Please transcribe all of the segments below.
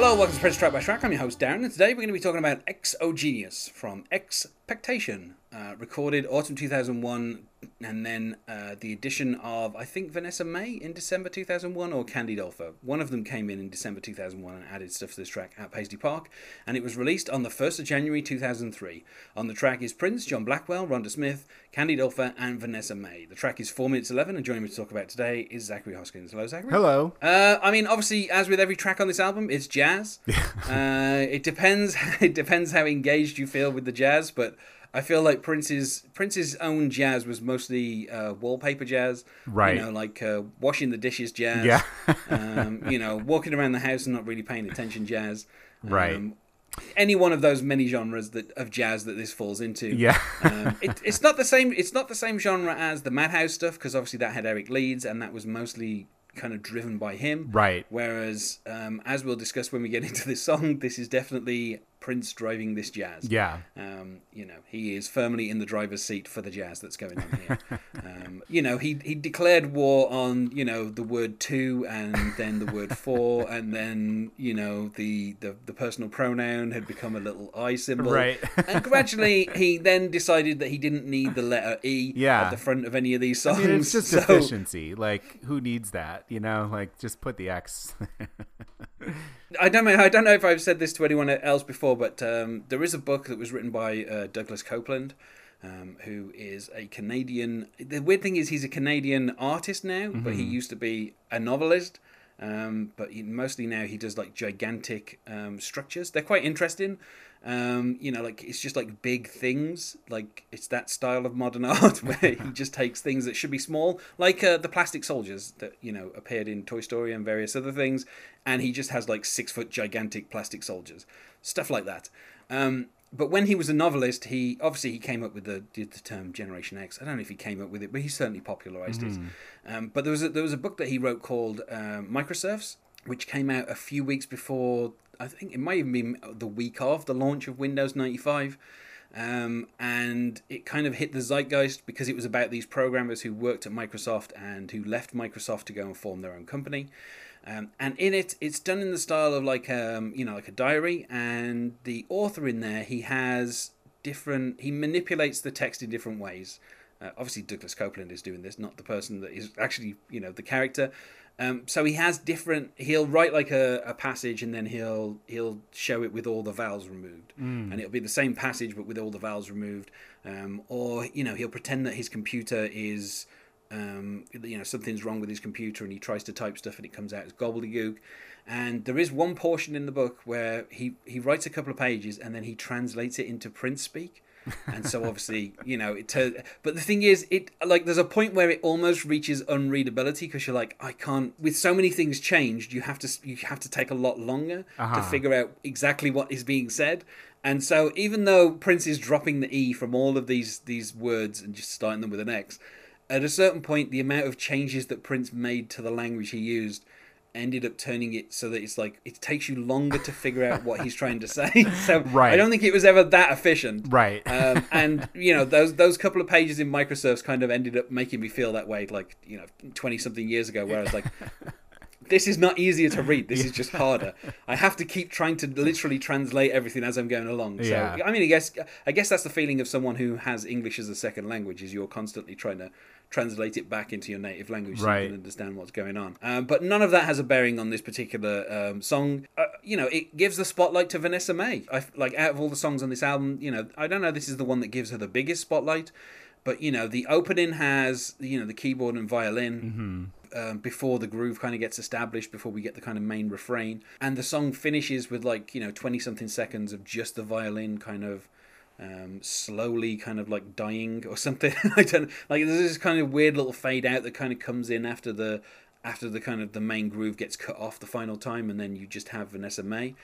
welcome to Prince Track by Track. I'm your host Darren, and today we're going to be talking about Xogenous from Xpectation, uh, recorded autumn 2001, and then uh, the addition of I think Vanessa-Mae in December 2001 or Candy Dulfer. One of them came in in December 2001 and added stuff to this track at Paisley Park, and it was released on the 1st of January 2003. On the track is Prince, John Blackwell, Rhonda Smith, Candy Dulfer, and Vanessa-Mae. The track is 4 minutes 11, and joining me to talk about today is Zachary Hoskins. Hello, Zachary. Hello. Uh, I mean, obviously, as with every track on this album, it's jazz. uh, it depends. It depends how engaged you feel with the jazz, but I feel like Prince's Prince's own jazz was mostly uh, wallpaper jazz, Right. You know, like uh, washing the dishes jazz. Yeah. um, you know, walking around the house and not really paying attention jazz. Right. Um, any one of those many genres that of jazz that this falls into. Yeah. um, it, it's not the same. It's not the same genre as the Madhouse stuff because obviously that had Eric Leeds and that was mostly kind of driven by him. Right. Whereas, um, as we'll discuss when we get into this song, this is definitely Prince driving this jazz. Yeah. Um, you know, he is firmly in the driver's seat for the jazz that's going on here. um, you know, he he declared war on you know the word two and then the word four and then you know the the, the personal pronoun had become a little I symbol. Right. and gradually he then decided that he didn't need the letter E Yeah. at the front of any of these songs. I mean, it's just so- efficiency. Like, who needs that? You know, like just put the X. I don't know. I don't know if I've said this to anyone else before, but um, there is a book that was written by uh, Douglas Coupland, um, who is a Canadian. The weird thing is, he's a Canadian artist now, but he used to be a novelist. Um, but he, mostly now he does like gigantic um, structures. They're quite interesting. Um, you know, like it's just like big things. Like it's that style of modern art where he just takes things that should be small, like uh, the plastic soldiers that you know appeared in Toy Story and various other things, and he just has like six foot gigantic plastic soldiers, stuff like that. Um, but when he was a novelist, he obviously he came up with the, the term Generation X. I don't know if he came up with it, but he certainly popularized it. Um, but there was a, there was a book that he wrote called um, Microserfs, which came out a few weeks before. I think it might even be the week of the launch of Windows ninety five. Um, and it kind of hit the zeitgeist because it was about these programmers who worked at Microsoft and who left Microsoft to go and form their own company. Um, and in it, it's done in the style of like um, you know like a diary, and the author in there he has different. He manipulates the text in different ways. Uh, obviously, Douglas Coupland is doing this, not the person that is actually you know the character. Um, so he has different. He'll write like a, a passage, and then he'll he'll show it with all the vowels removed, and it'll be the same passage but with all the vowels removed. Um, or you know he'll pretend that his computer is um, you know something's wrong with his computer and he tries to type stuff and it comes out as gobbledygook. And there is one portion in the book where he he writes a couple of pages and then he translates it into print speak. And so obviously you know it but the thing is it like there's a point where it almost reaches unreadability because you're like i can't with so many things changed you have to you have to take a lot longer to Uh-huh. figure out exactly what is being said. And so even though prince is dropping the e from all of these these words and just starting them with an x at a certain point, the amount of changes that Prince made to the language he used ended up turning it so that it's like it takes you longer to figure out what he's trying to say. So right. I don't think it was ever that efficient. Right. Um, and you know those those couple of pages in Microserfs kind of ended up making me feel that way, like you know twenty something years ago, where I was like. This is not easier to read. This is just harder. I have to keep trying to literally translate everything as I'm going along. So Yeah. I mean, I guess I guess that's the feeling of someone who has English as a second language. Is you're constantly trying to translate it back into your native language so Right. you can understand what's going on. Um, but none of that has a bearing on this particular um, song. Uh, you know, it gives the spotlight to Vanessa-Mae. I like out of all the songs on this album, you know, I don't know. This is the one that gives her the biggest spotlight. But you know, the opening has you know the keyboard and violin um, before the groove kind of gets established, before we get the kind of main refrain, and the song finishes with like you know twenty something seconds of just the violin kind of um, slowly kind of like dying or something. I don't like. There's this kind of weird little fade out that kind of comes in after the after the kind of the main groove gets cut off the final time, and then you just have Vanessa-Mae.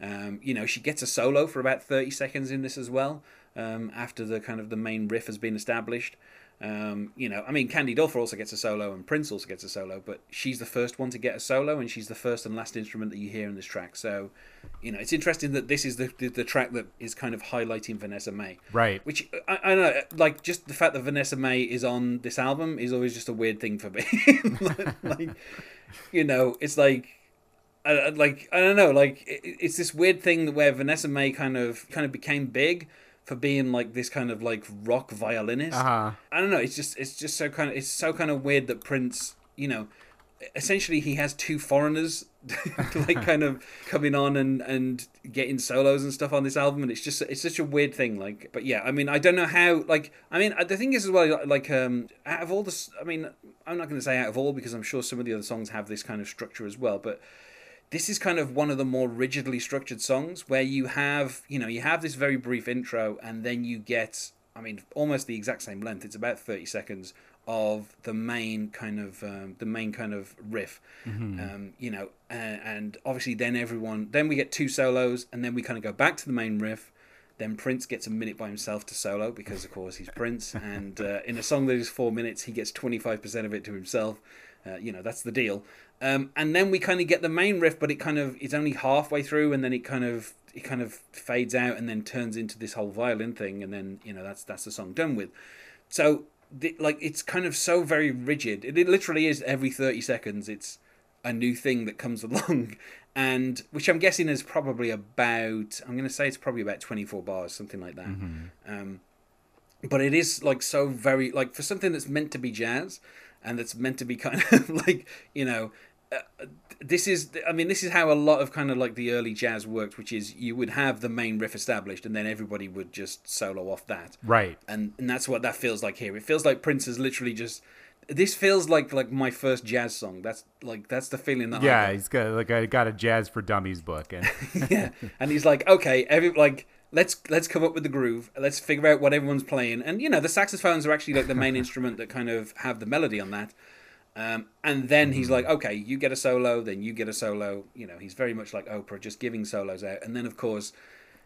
Um, you know, she gets a solo for about thirty seconds in this as well. Um, after the kind of the main riff has been established. Um, you know, I mean, Candy Dulfer also gets a solo, and Prince also gets a solo, but she's the first one to get a solo, and she's the first and last instrument that you hear in this track. So, you know, it's interesting that this is the the, the track that is kind of highlighting Vanessa-Mae. Right. Which I, I know, like, just the fact that Vanessa-Mae is on this album is always just a weird thing for me. like, you know, it's like I, like I don't know, like it, it's this weird thing where Vanessa-Mae kind of kind of became big for being like this kind of like rock violinist. Uh-huh. I don't know. It's just it's just so kind of it's so kind of weird that Prince, you know, essentially he has two foreigners like kind of coming on and and getting solos and stuff on this album and it's just it's such a weird thing like but yeah i mean i don't know how like i mean the thing is as well like um out of all the i mean i'm not going to say out of all because i'm sure some of the other songs have this kind of structure as well but this is kind of one of the more rigidly structured songs where you have you know you have this very brief intro and then you get i mean almost the exact same length it's about 30 seconds of the main kind of um, the main kind of riff, mm-hmm. um, you know, and, and, obviously then everyone then we get two solos and then we kind of go back to the main riff. Then Prince gets a minute by himself to solo because of course he's Prince, and uh, in a song that is four minutes, he gets twenty five percent of it to himself. Uh, you know that's the deal. Um, and then we kind of get the main riff, but it kind of it's only halfway through, and then it kind of it kind of fades out, and then turns into this whole violin thing, and then you know that's that's the song done with. So the, like it's kind of so very rigid. It, it literally is every thirty seconds. It's a new thing that comes along, and which I'm guessing is probably about. I'm going to say it's probably about twenty four bars, something like that. Mm-hmm. Um, but it is like so very like for something that's meant to be jazz and that's meant to be kind of like you know uh, this is i mean this is how a lot of kind of like the early jazz worked which is you would have the main riff established and then everybody would just solo off that. Right. And and that's what that feels like here. It feels like prince is literally just this feels like like my first jazz song. That's like that's the feeling that yeah he's got like i got a jazz for dummies book and yeah and he's like okay every like let's let's come up with the groove let's figure out what everyone's playing and you know the saxophones are actually like the main instrument that kind of have the melody on that um, and then he's like, okay, you get a solo, then you get a solo. You know, he's very much like Oprah, just giving solos out. And then, of course,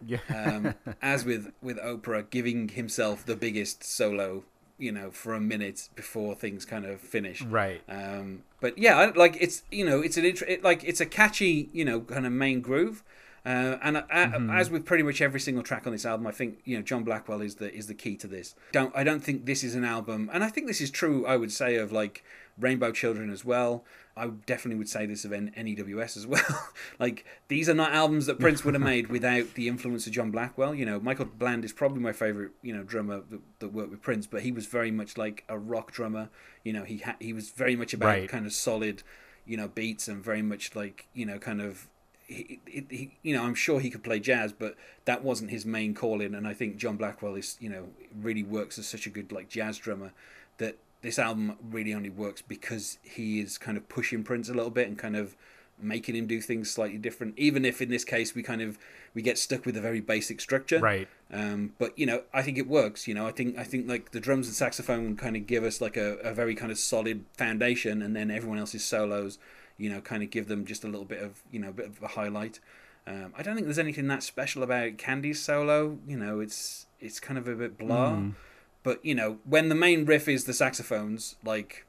yeah. um, as with with Oprah, giving himself the biggest solo, you know, for a minute before things kind of finish. Right. Um, but yeah, like it's you know, it's an int- it, like it's a catchy, you know, kind of main groove. Uh, and uh, mm-hmm. as with pretty much every single track on this album, I think you know John Blackwell is the is the key to this. Don't I don't think this is an album, and I think this is true. I would say of like Rainbow Children as well. I definitely would say this of NEWS as well. like these are not albums that Prince would have made without the influence of John Blackwell. You know, Michael Bland is probably my favorite, you know, drummer that, that worked with Prince, but he was very much like a rock drummer. You know, he ha- he was very much about right. kind of solid, you know, beats and very much like you know, kind of. He, he, you know, I'm sure he could play jazz, but that wasn't his main calling. And I think John Blackwell is, you know, really works as such a good like jazz drummer that this album really only works because he is kind of pushing Prince a little bit and kind of making him do things slightly different. Even if in this case we kind of we get stuck with a very basic structure, right? Um, but you know, I think it works. You know, I think I think like the drums and saxophone kind of give us like a, a very kind of solid foundation, and then everyone else's solos, you know, kind of give them just a little bit of you know a bit of a highlight. Um, I don't think there's anything that special about Candy's solo. You know, it's it's kind of a bit blah. Mm. But you know, when the main riff is the saxophones, like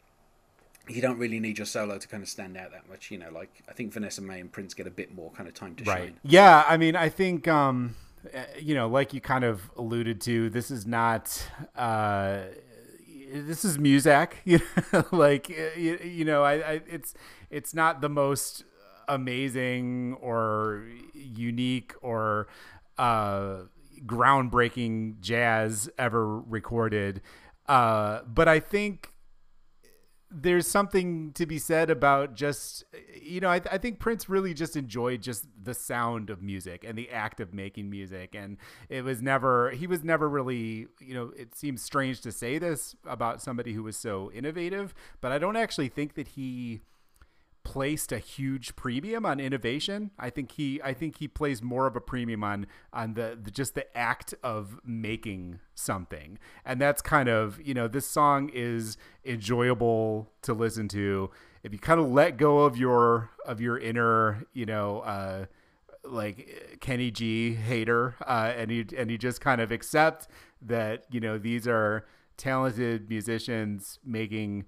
you don't really need your solo to kind of stand out that much. You know, like I think Vanessa-Mae and Prince get a bit more kind of time to right. shine. Yeah, I mean, I think um, eh, you know, like you kind of alluded to, this is not. Uh, this is Muzak, you know, like you, you know, I, I it's it's not the most amazing or unique or uh groundbreaking jazz ever recorded. Uh, but I think there's something to be said about just you know I, I, think prince really just enjoyed just the sound of music and the act of making music. And it was never he was never really you know it seems strange to say this about somebody who was so innovative but i don't actually think that he placed a huge premium on innovation. I think he I think he plays more of a premium on on the, the, just the act of making something. And that's kind of, you know, this song is enjoyable to listen to if you kind of let go of your of your inner, you know, uh like Kenny G hater uh and you and you just kind of accept that, you know, these are talented musicians making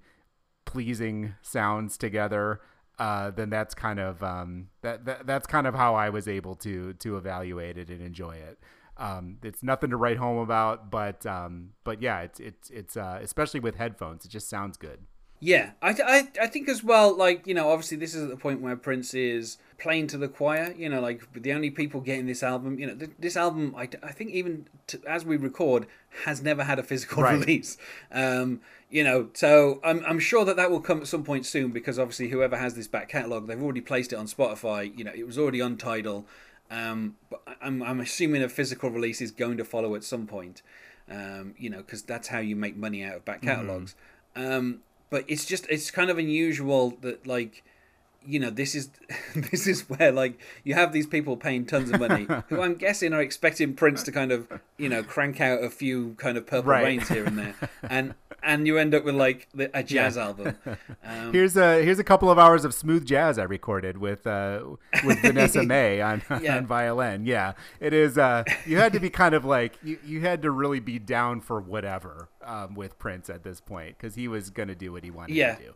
pleasing sounds together uh, then that's kind of um, that, that that's kind of how I was able to to evaluate it and enjoy it. Um, it's nothing to write home about, but um, but yeah, it's it's it's uh, especially with headphones, it just sounds good. Yeah, I, I, I think as well, like, you know, obviously this is at the point where Prince is playing to the choir, you know, like the only people getting this album, you know, th- this album, I, I think even to, as we record, has never had a physical Right. release. Um, you know, so I'm, I'm sure that that will come at some point soon because obviously whoever has this back catalogue, they've already placed it on Spotify, you know, it was already on Tidal. Um, but I'm, I'm assuming a physical release is going to follow at some point, um, you know, because that's how you make money out of back catalogs. Um, but it's just it's kind of unusual that like you know this is this is where like you have these people paying tons of money who I'm guessing are expecting Prince to kind of you know crank out a few kind of purple Right. rains here and there and and you end up with like the, a jazz album. Um, Here's a here's a couple of hours of smooth jazz I recorded with uh, with Vanessa May on, Yeah. on violin. Yeah, it is. Uh, you had to be kind of like you, you had to really be down for whatever um, with Prince at this point because he was going to do what he wanted Yeah. to do.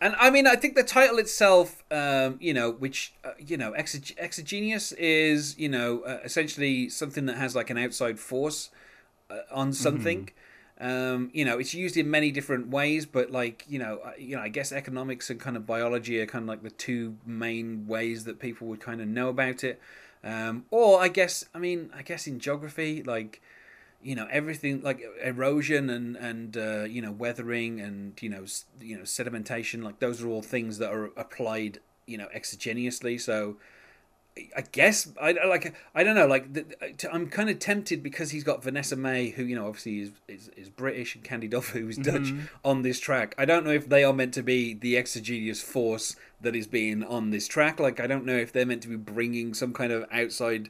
And I mean, I think the title itself, um, you know, which uh, you know, exog- exogenous is, you know, uh, essentially something that has like an outside force uh, on something. Um, you know, it's used in many different ways, but like you know, you know, I guess economics and kind of biology are kind of like the two main ways that people would kind of know about it. Um, or I guess, I mean, I guess in geography, like you know everything like erosion and and uh, you know weathering and you know you know sedimentation like those are all things that are applied you know exogeneously so I guess I like I don't know like the, I'm kind of tempted because he's got Vanessa-Mae who you know obviously is is, is British and Candy Duff who's mm-hmm. Dutch on this track. I don't know if they are meant to be the exogenous force that is being on this track. Like I don't know if they're meant to be bringing some kind of outside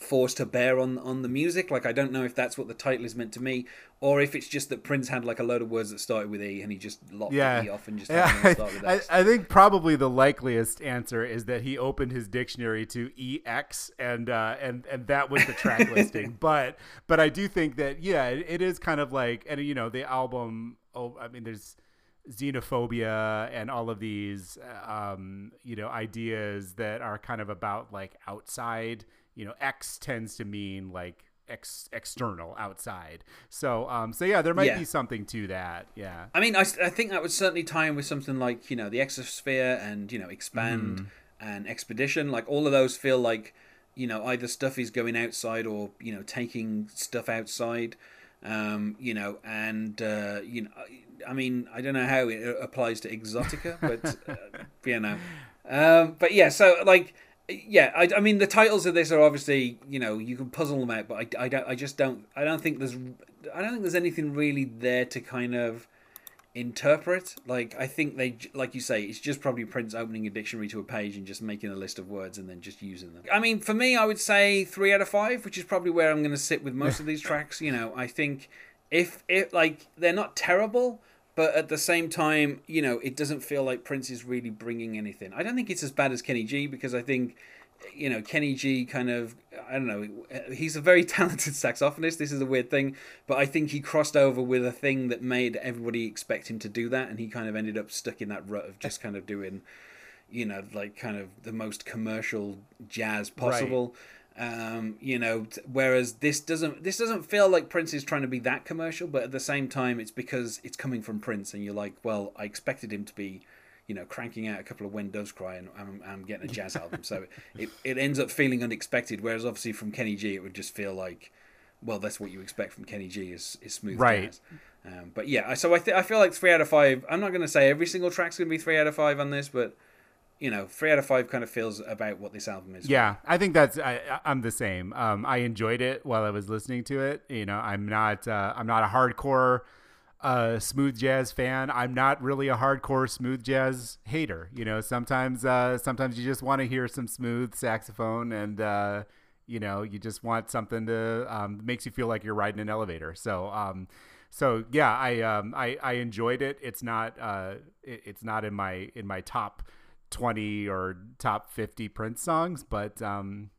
force to bear on on the music. Like I don't know if that's what the title is meant to me, or if it's just that Prince had like a load of words that started with E and he just lopped Yeah. the E off and just Yeah, had them start with I, X. I think probably the likeliest answer is that he opened his dictionary to ex and uh, and and that was the track listing. But but I do think that yeah, it, it is kind of like and you know the album. Oh, I mean, there's xenophobia and all of these um, you know ideas that are kind of about like outside. You know, X tends to mean like. Ex- external outside so um so yeah there might Yeah. be something to that yeah I mean, I, I think that would certainly tie in with something like you know the Xosphere and you know Xpand Mm-hmm. and Xpedition. Like all of those feel like you know either stuff is going outside or you know taking stuff outside. Um, you know, and uh, you know, I mean, I don't know how it applies to Xotica, but uh, you know, um, but yeah. So like, yeah, I, I mean, the titles of this are obviously you know you can puzzle them out, but I, I don't, I just don't, I don't think there's, I don't think there's anything really there to kind of interpret. Like I think they, like you say, it's just probably Prince opening a dictionary to a page and just making a list of words and then just using them. I mean, for me, I would say three out of five, which is probably where I'm going to sit with most of these tracks. You know, I think if it like they're not terrible. But at the same time, you know, it doesn't feel like Prince is really bringing anything. I don't think it's as bad as Kenny G because I think, you know, Kenny G kind of, I don't know, he's a very talented saxophonist. This is a weird thing, but I think he crossed over with a thing that made everybody expect him to do that, and he kind of ended up stuck in that rut of just kind of doing, you know, like kind of the most commercial jazz possible. Um, you know, whereas this doesn't this doesn't feel like Prince is trying to be that commercial, but at the same time, it's because it's coming from Prince, and you're like, well, I expected him to be, you know, cranking out a couple of When Doves Cry, and I'm, I'm getting a jazz album, so it it ends up feeling unexpected. Whereas obviously from Kenny G, it would just feel like, well, that's what you expect from Kenny G is is smooth Right. jazz. Um, but yeah, so I th- I feel like three out of five. I'm not going to say every single track's going to be three out of five on this, but you know, three out of five kind of feels about what this album is. Yeah, I think that's I, I'm the same. Um, I enjoyed it while I was listening to it. You know, I'm not uh, I'm not a hardcore uh, smooth jazz fan. I'm not really a hardcore smooth jazz hater. You know, sometimes uh, sometimes you just want to hear some smooth saxophone and. Uh, you know, you just want something to um, makes you feel like you're riding an elevator. So, um, so yeah, I um, I, I enjoyed it. It's not uh, it, it's not in my in my top 20 or top 50 Prince songs, but um,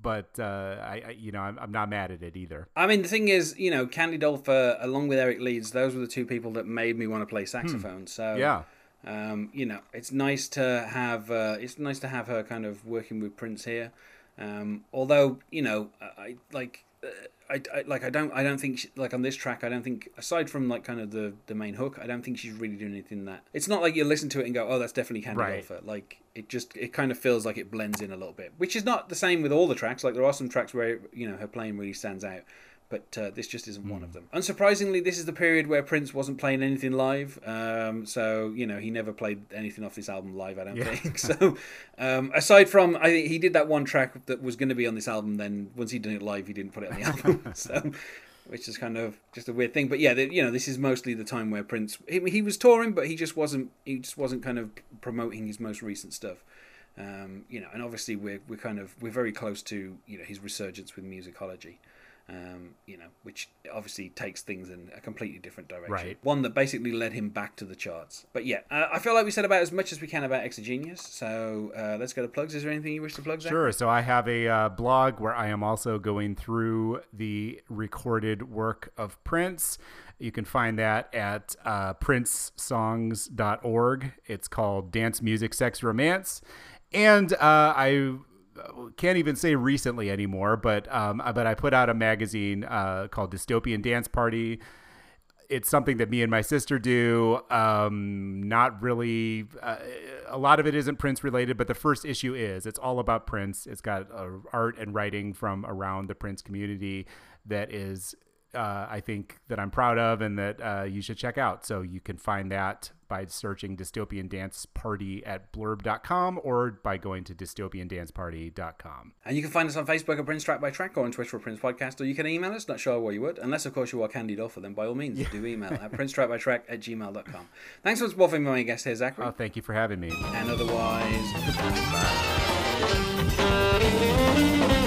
but uh, I, I you know I'm, I'm not mad at it either. I mean, the thing is, you know, Candy Dulfer, along with Eric Leeds, those were the two people that made me want to play saxophone. So Yeah, um, you know, it's nice to have uh, it's nice to have her kind of working with Prince here. Um, although you know, I like uh, I, I, like I don't I don't think she, like on this track I don't think aside from like kind of the the main hook I don't think she's really doing anything that it's not like you listen to it and go oh that's definitely Candy Right. Dulfer like it just it kind of feels like it blends in a little bit which is not the same with all the tracks. Like there are some tracks where you know her playing really stands out but uh, this just isn't one of them. Unsurprisingly, this is the period where Prince wasn't playing anything live. Um, so you know he never played anything off this album live. I don't Yeah. think so. Um, aside from, I think he did that one track that was going to be on this album. Then once he'd done it live, he didn't put it on the album. so. Which is kind of just a weird thing, but yeah, the, you know, this is mostly the time where Prince he, he was touring, but he just wasn't he just wasn't kind of promoting his most recent stuff. Um, you know, and obviously we're we're kind of we're very close to you know his resurgence with musicology um, you know, which obviously takes things in a completely different direction. Right. One that basically led him back to the charts. But yeah, uh, I feel like we said about as much as we can about Xogenous. So uh, let's go to plugs. Is there anything you wish to plug? Zach? Sure. So I have a uh, blog where I am also going through the recorded work of Prince. You can find that at uh, princesongs.org. It's called Dance Music, Sex, Romance. And uh, I can't even say recently anymore, but um, but I put out a magazine uh, called Dystopian Dance Party it's something that me and my sister do. Um, not really. Uh, a lot of it isn't Prince related, but the first issue is. It's all about Prince. It's got uh, art and writing from around the Prince community that is, uh, I think, that I'm proud of and that uh, you should check out. So you can find that by searching Dystopian Dance Party at blurb.com or by going to dystopiandanceparty.com. And you can find us on Facebook at Prince Track by Track or on Twitter for Prince Podcast, or you can email us, not sure why you would, unless of course you are Candy Dulfer, then by all means do email at princetrackbytrack at gmail.com. Thanks once more for being my guest here, Zachary. Oh, thank you for having me. and otherwise, Bye.